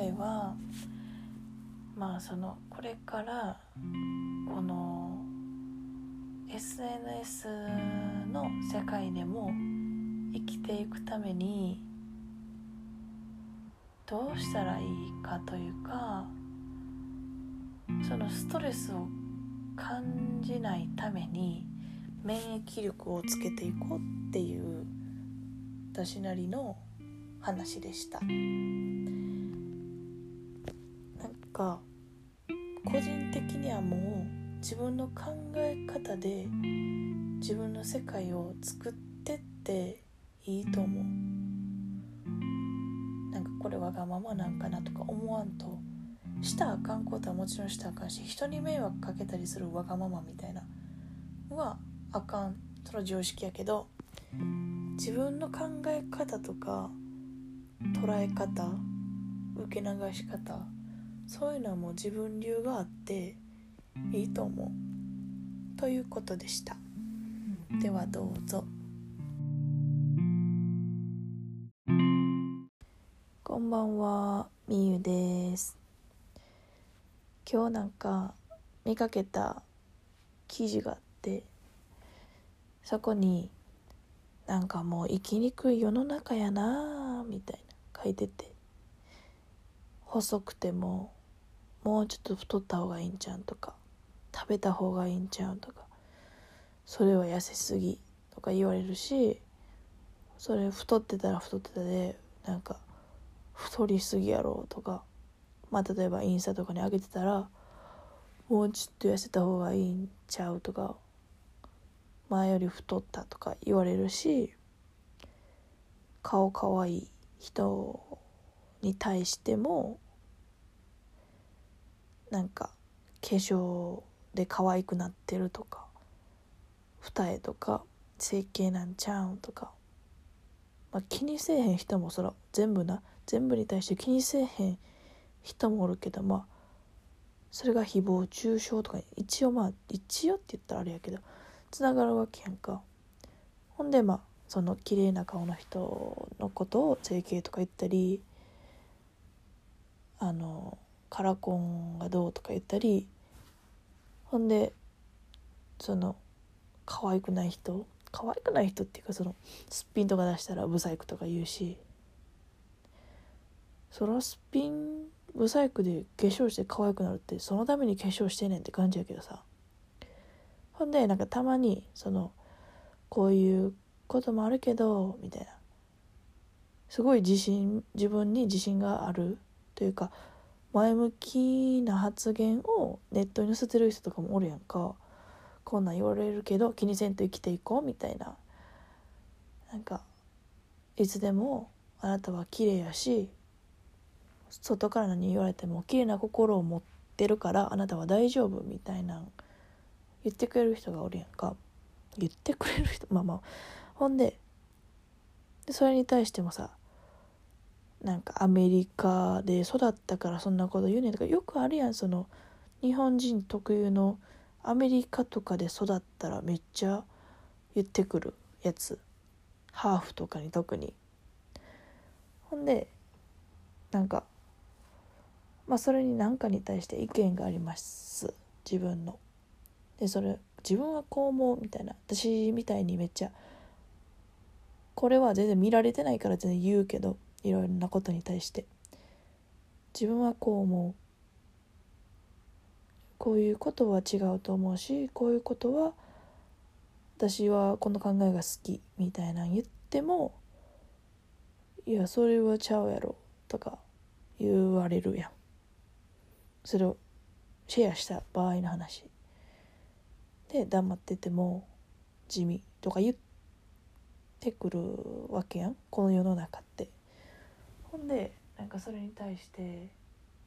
えはまあそのこれからこの SNS の世界でも生きていくためにどうしたらいいかというかそのストレスを感じないために免疫力をつけていこうっていう私なりの話でした。か個人的にはもう自分の考え方で自分の世界を作ってっていいと思う。なんかこれわがままなんかなとか思わんとしたあかんことはもちろんしたあかんし人に迷惑かけたりするわがままみたいな。はあかん。その常識やけど自分の考え方とか捉え方受け流し方そういうのはもう自分流があっていいと思う。ということでした。ではどうぞ。こんばんは。みゆです。今日なんか見かけた記事があってそこになんかもう生きにくい世の中やなみたいな書いてて細くてももうちょっと太った方がいいんちゃうとか食べた方がいいんちゃうとかそれは痩せすぎとか言われるしそれ太ってたら太ってたでなんか太りすぎやろとかまあ例えばインスタとかに上げてたらもうちょっと痩せた方がいいんちゃうとか前より太ったとか言われるし顔かわいい人に対してもなんか化粧で可愛くなってるとか二重とか整形なんちゃうんとか、まあ、気にせえへん人もそら全部な全部に対して気にせえへん人もおるけどまあそれが誹謗中傷とか一応まあ一応って言ったらあれやけどつながるわけやんか。ほんでまあその綺麗な顔の人のことを整形とか言ったりあのカラコンがどうとか言ったりほんでその可愛くない人可愛くない人っていうかそのすっぴんとか出したらブサイクとか言うしそらすっぴんブサイクで化粧して可愛くなるってそのために化粧してねんって感じやけどさ。ほんでなんかたまにそのこういうこともあるけどみたいな。すごい自信自分に自信があるというか前向きな発言をネットに載せてる人とかもおるやんか。こんなん言われるけど気にせんと生きていこうみたいな。なんかいつでもあなたは綺麗やし外から何言われても綺麗な心を持ってるからあなたは大丈夫みたいな言ってくれる人がおるやんか。言ってくれる人まあまあ。ほんででそれに対してもさなんかアメリカで育ったからそんなこと言うねんとかよくあるやん。その日本人特有のアメリカとかで育ったらめっちゃ言ってくるやつ。ハーフとかに特に。ほんでなんかまあそれに何かに対して意見があります。自分の。でそれ自分はこう思うみたいな。私みたいにめっちゃこれは全然見られてないから全然言うけど。いろいろなことに対して。自分はこう思う。こういうことは違うと思うしこういうことは私はこの考えが好きみたいな言ってもいやそれはちゃうやろとか言われるやん。それをシェアした場合の話。で黙ってても地味とか言ってくるわけやん。この世の中って。ほんでなんかそれに対して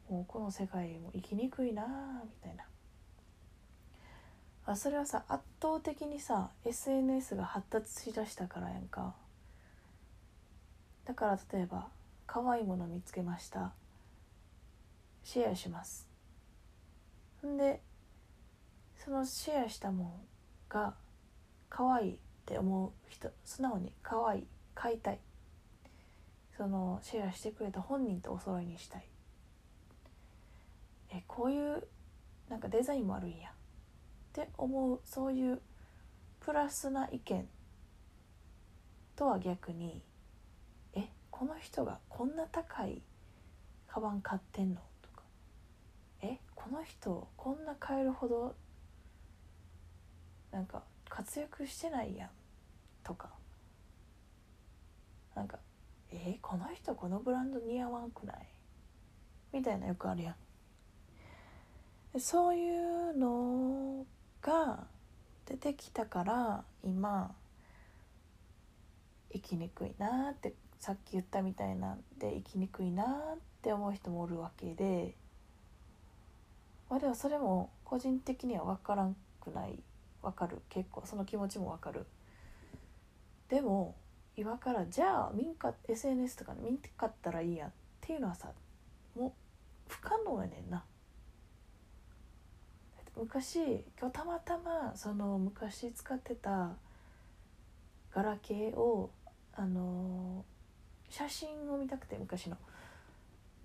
もうこの世界も生きにくいなみたいな。あそれはさ圧倒的にさ SNS が発達しだしたからやんか。だから例えば可愛いもの見つけました。シェアします。ほんでそのシェアしたものが可愛いって思う人素直に可愛い買いたいそのシェアしてくれた本人とお揃いにしたい。えこういうなんかデザインもあるんや。って思うそういうプラスな意見とは逆にえこの人がこんな高いカバン買ってんのとか。えこの人こんな買えるほどなんか活躍してないやんとか。なんかえこの人このブランド似合わんくない？みたいなよくあるやん。そういうのが出てきたから今生きにくいなってさっき言ったみたいなんで生きにくいなって思う人もおるわけで。まあでもそれも個人的には分からんくない。分かる。結構その気持ちも分かる。でも今からじゃあ民家 SNS とか見てかったらいいやっていうのはさもう不可能やねんな。昔今日たまたまその昔使ってたガラケーをあの写真を見たくて昔の。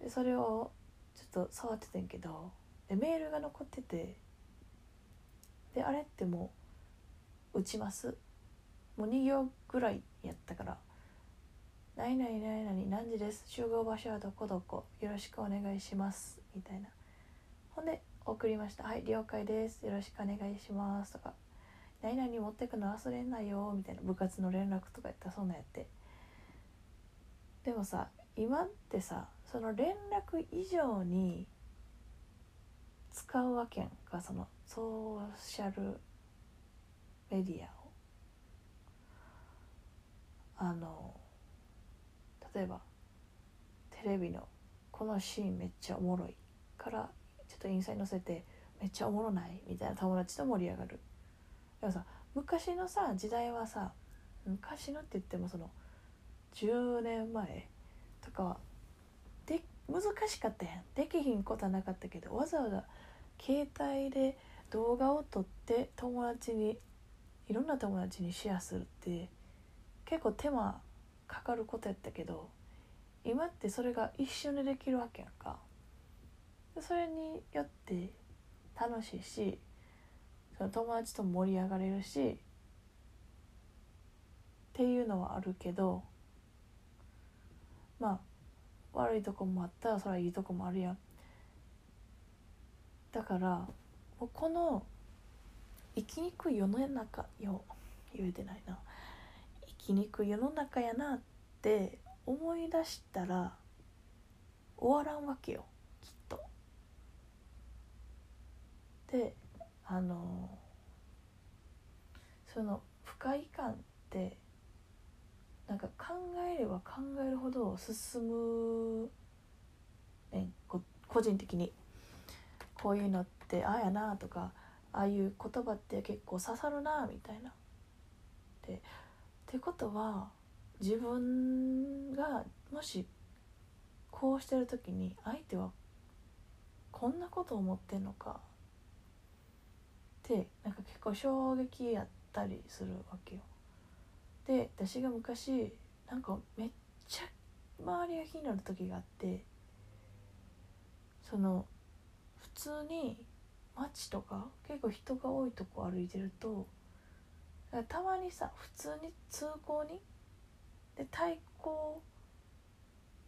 でそれをちょっと触っててんけどでメールが残ってて。であれってもう打ちます。もう2行ぐらいやったから「何々何々何時です？集合場所はどこどこ？よろしくお願いします」みたいな。ほんで送りました「はい了解です。よろしくお願いします」とか「何々持ってくの忘れんなよ」みたいな。部活の連絡とかやったそんなんやって。でもさ今ってさその連絡以上に使うわけんか。そのソーシャルメディアを。あの例えばテレビのこのシーンめっちゃおもろいからちょっとインスタに載せてめっちゃおもろないみたいな友達と盛り上がる。でもさ昔のさ時代はさ昔のって言ってもその10年前とかはで難しかったやん。できひんことはなかったけどわざわざ携帯で動画を撮って友達にいろんな友達にシェアするって結構手間かかることやったけど今ってそれが一瞬でできるわけやんか。それによって楽しいしその友達と盛り上がれるしっていうのはあるけどまあ悪いとこもあったらそれはいいとこもあるやん。だからもうこの生きにくい世の中よ言えてないな。きにくい世の中やなって思い出したら終わらんわけよきっと。であのその不快感ってなんか考えれば考えるほど進むね個人的にこういうのってああやなとかああいう言葉って結構刺さるなみたいな。でってことは自分がもしこうしてる時に相手はこんなことを思ってんのかってなんか結構衝撃やったりするわけよ。で私が昔なんかめっちゃ周りが気になる時があってその普通に街とか結構人が多いとこ歩いてるとたまにさ普通に通行に？で対向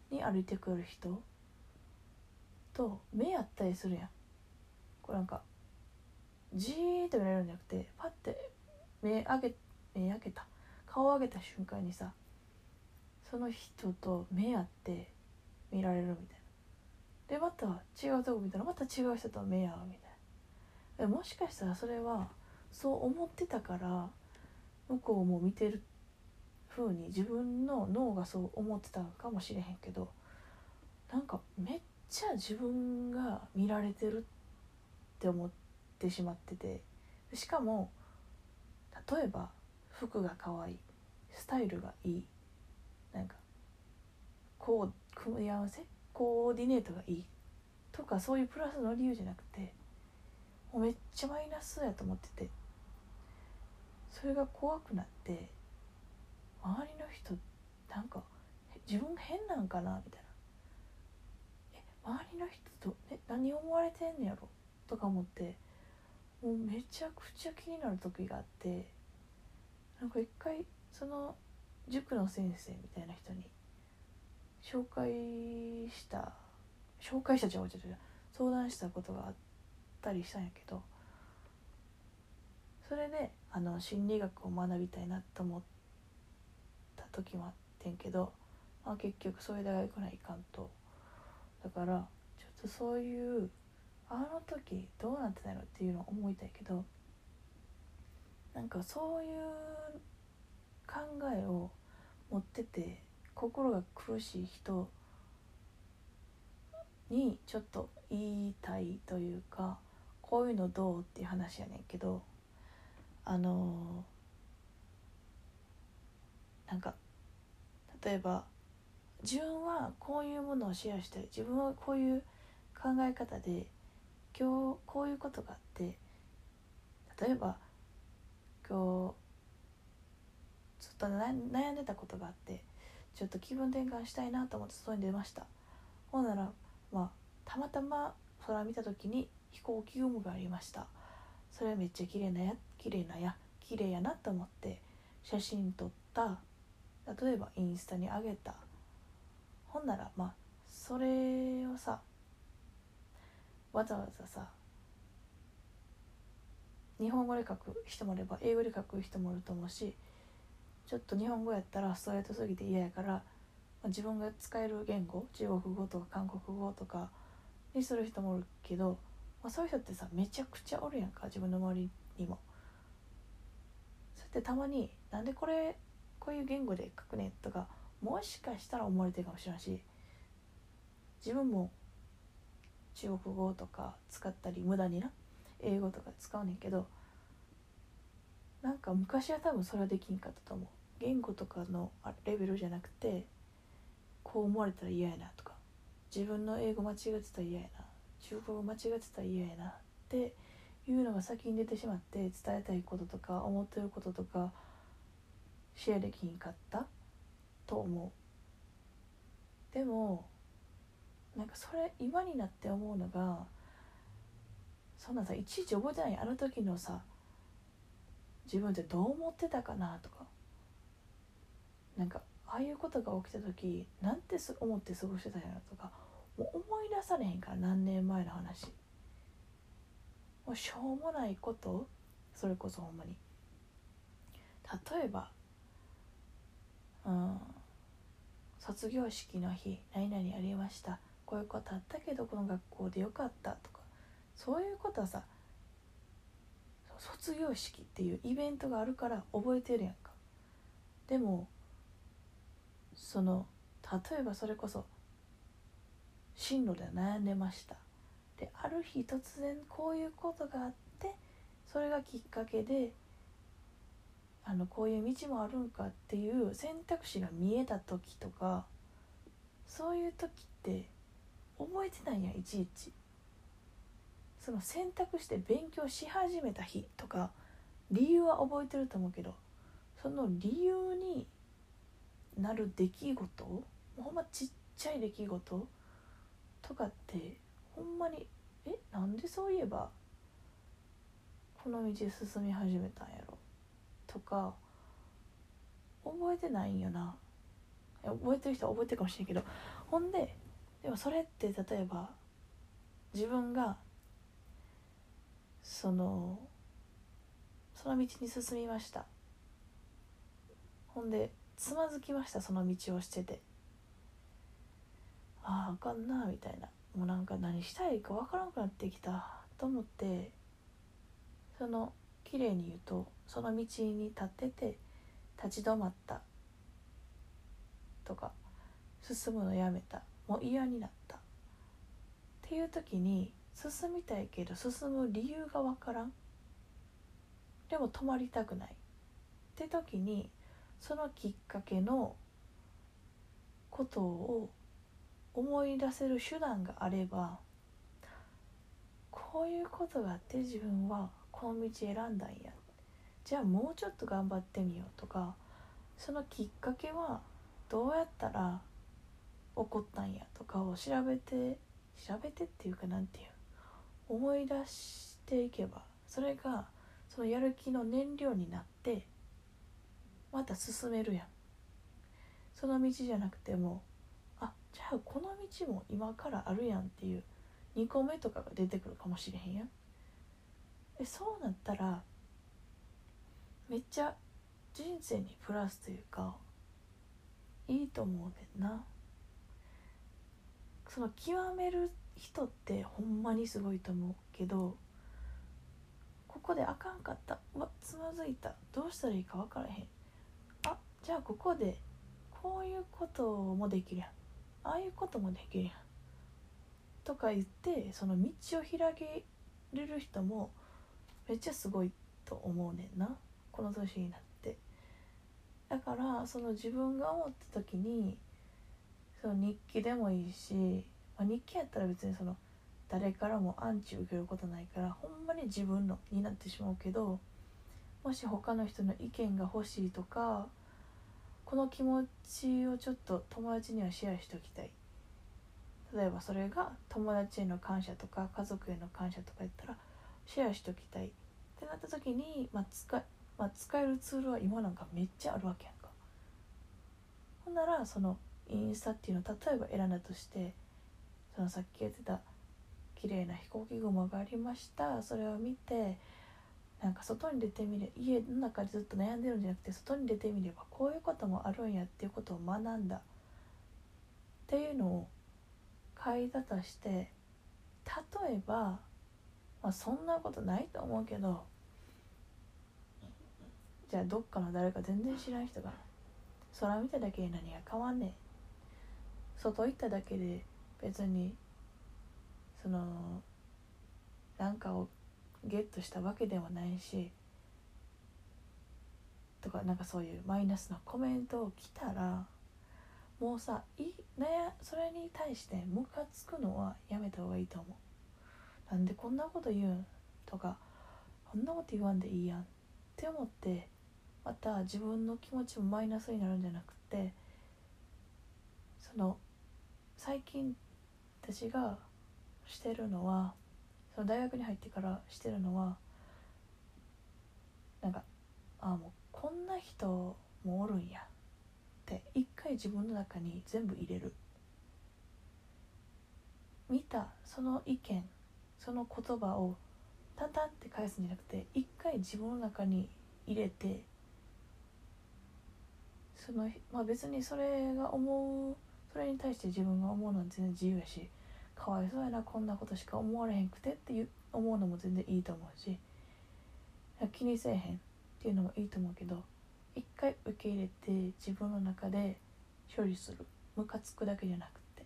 に歩いてくる人？と目合ったりするやん。これなんかじーっと見られるんじゃなくてパッて目上げ目開けた。顔上げた瞬間にさその人と目合って見られるみたいな。でまた違うとこ見たらまた違う人と目合うみたいな。もしかしたらそれはそう思ってたから向こうも見てる風に自分の脳がそう思ってたかもしれへんけどなんかめっちゃ自分が見られてるって思ってしまっててしかも例えば服が可愛いスタイルがいいなんかこう組み合わせコーディネートがいいとかそういうプラスの理由じゃなくてもうめっちゃマイナスやと思っててそれが怖くなって周りの人なんか自分変なんかなみたいな。え周りの人とえ何思われてんねやろ？とか思ってもうめちゃくちゃ気になる時があってなんか一回その塾の先生みたいな人に紹介した紹介したちゃうちゃうちゃう相談したことがあったりしたんやけどそれであの心理学を学びたいなと思った時もあってんけど、まあ、結局そういう大学ないかんと。だからちょっとそういうあの時どうなってたのっていうのを思いたいけどなんかそういう考えを持ってて心が苦しい人にちょっと言いたいというかこういうのどうっていう話やねんけどあのー、なんか例えば自分はこういうものをシェアしたい自分はこういう考え方で今日こういうことがあって例えば今日ずっと悩んでたことがあってちょっと気分転換したいなと思って外に出ました。ほんならまあたまたま空見た時に飛行機雲がありました。それはめっちゃ綺麗なや綺麗なや綺麗やなと思って写真撮った例えばインスタに上げたほんならまあそれをさわざわざさ日本語で書く人もいれば英語で書く人もいると思うしちょっと日本語やったらストレートすぎて嫌やから、まあ、自分が使える言語中国語とか韓国語とかにする人もおるけど、まあ、そういう人ってさめちゃくちゃおるやんか自分の周りにも。そうやってたまに「なんでこれこういう言語で書くね」とかもしかしたら思われてるかもしれないし自分も中国語とか使ったり無駄にな英語とか使うねんけどなんか昔は多分それはできんかったと思う。言語とかのレベルじゃなくてこう思われたら嫌やなとか自分の英語間違ってたら嫌やな中国語間違ってたら嫌やなっていうのが先に出てしまって伝えたいこととか思ってることとかシェアできんかったと思う。でもなんかそれ今になって思うのがそんなさいちいち覚えてないあの時のさ自分ってどう思ってたかなとか。なんかああいうことが起きた時なんて思って過ごしてたんやろとか。もう思い出されへんから何年前の話。もうしょうもないことそれこそほんまに。例えばうん卒業式の日何々ありました。こういうことあったけどこの学校でよかったとかそういうことはさ卒業式っていうイベントがあるから覚えてるやんか。でもその例えばそれこそ進路で悩んでました。である日突然こういうことがあってそれがきっかけであのこういう道もあるんかっていう選択肢が見えた時とかそういう時って覚えてないやいちいち。その選択して勉強し始めた日とか理由は覚えてると思うけどその理由になる出来事ほんまちっちゃい出来事とかってほんまにえなんでそういえばこの道進み始めたんやろ？とか覚えてないんよな。覚えてる人は覚えてるかもしれんけどほんででもそれって例えば自分がそのその道に進みました。ほんでつまずきましたその道をしてて。あああかんなみたいな。もうなんか何したいか分からなくなってきたと思ってその綺麗に言うとその道に立ってて立ち止まった。とか進むのやめた。もう嫌になった。っていう時に進みたいけど進む理由が分からん。でも止まりたくない。って時にそのきっかけのことを思い出せる手段があればこういうことがあって自分はこの道選んだんや。じゃあもうちょっと頑張ってみようとかそのきっかけはどうやったら起こったんやとかを調べて調べてっていうかなんていう思い出していけばそれがそのやる気の燃料になってまた進めるやん。その道じゃなくてもじゃあこの道も今からあるやんっていう2個目とかが出てくるかもしれへんやん。でそうなったらめっちゃ人生にプラスというかいいと思うねんな。その極める人ってほんまにすごいと思うけどここであかんかった。わつまずいた。どうしたらいいか分からへん。あじゃあここでこういうこともできるやん。ああいうこともできるやん。とか言ってその道を開けれる人もめっちゃすごいと思うねんな。この年になって。だからその自分が思った時にその日記でもいいし、まあ、日記やったら別にその誰からもアンチ受けることないからほんまに自分のになってしまうけどもし他の人の意見が欲しいとかこの気持ちをちょっと友達にはシェアしておきたい。例えばそれが友達への感謝とか家族への感謝とか言ったらシェアしておきたい。ってなった時に、まあ使まあ、使えるツールは今なんかめっちゃあるわけやんか。ほんならそのインスタっていうのを例えば選んだとしてそのさっき言ってた綺麗な飛行機雲がありました。それを見てなんか外に出てみれ家の中でずっと悩んでるんじゃなくて外に出てみればこういうこともあるんやっていうことを学んだ。っていうのを書いたとして例えば、まあ、そんなことないと思うけどじゃあどっかの誰か全然知らん人が空見ただけで何が変わんねん。外行っただけで別にそのなんかをゲットしたわけではないしとかなんかそういうマイナスなコメントを来たらもうさいねそれに対してムカつくのはやめた方がいいと思う。なんでこんなこと言うんとかこんなこと言わんでいいやんって思ってまた自分の気持ちもマイナスになるんじゃなくてその最近私がしてるのはその大学に入ってからしてるのはなんかああもうこんな人もおるんや。って一回自分の中に全部入れる。見たその意見その言葉をタンタンって返すんじゃなくて一回自分の中に入れてそのまあ別にそれが思うそれに対して自分が思うのは全然自由やしかわいそうやなこんなことしか思われへんくてって思うのも全然いいと思うし。気にせえへんっていうのもいいと思うけど一回受け入れて自分の中で処理するムカつくだけじゃなくて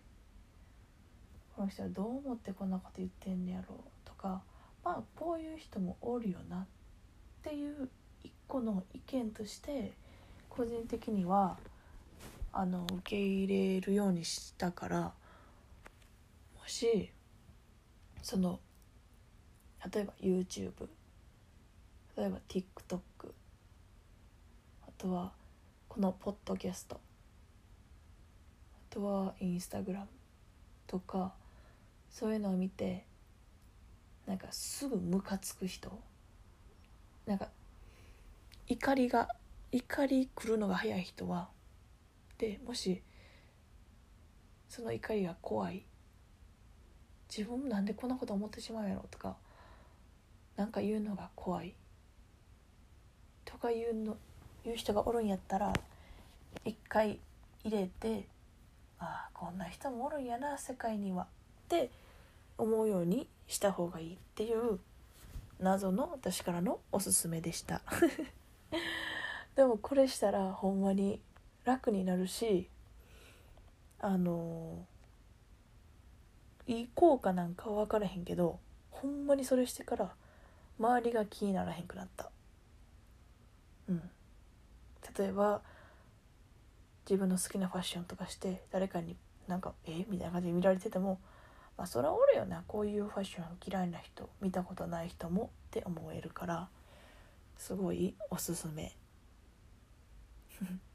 この人はどう思ってこんなこと言ってんねやろうとかまあこういう人もおるよなっていう一個の意見として個人的にはあの受け入れるようにしたからしその例えば YouTube 例えば TikTok あとはこのポッドキャストあとはインスタグラムとかそういうのを見てなんかすぐムカつく人なんか怒りが怒り来るのが早い人はでもしその怒りが怖い自分なんでこんなこと思ってしまうやろとか何か言うのが怖い。とか言うの言う人がおるんやったら一回入れてああこんな人もおるんやな世界にはって思うようにした方がいいっていう謎の私からのおすすめでした。でもこれしたらほんまに楽になるしあのいい効果なんかは分からへんけどほんまにそれしてから周りが気にならへんくなった。うん。例えば自分の好きなファッションとかして誰かになんか「え？みたいな感じで見られててもまあそれはおるよな。こういうファッション嫌いな人見たことない人もって思えるからすごいおすすめ。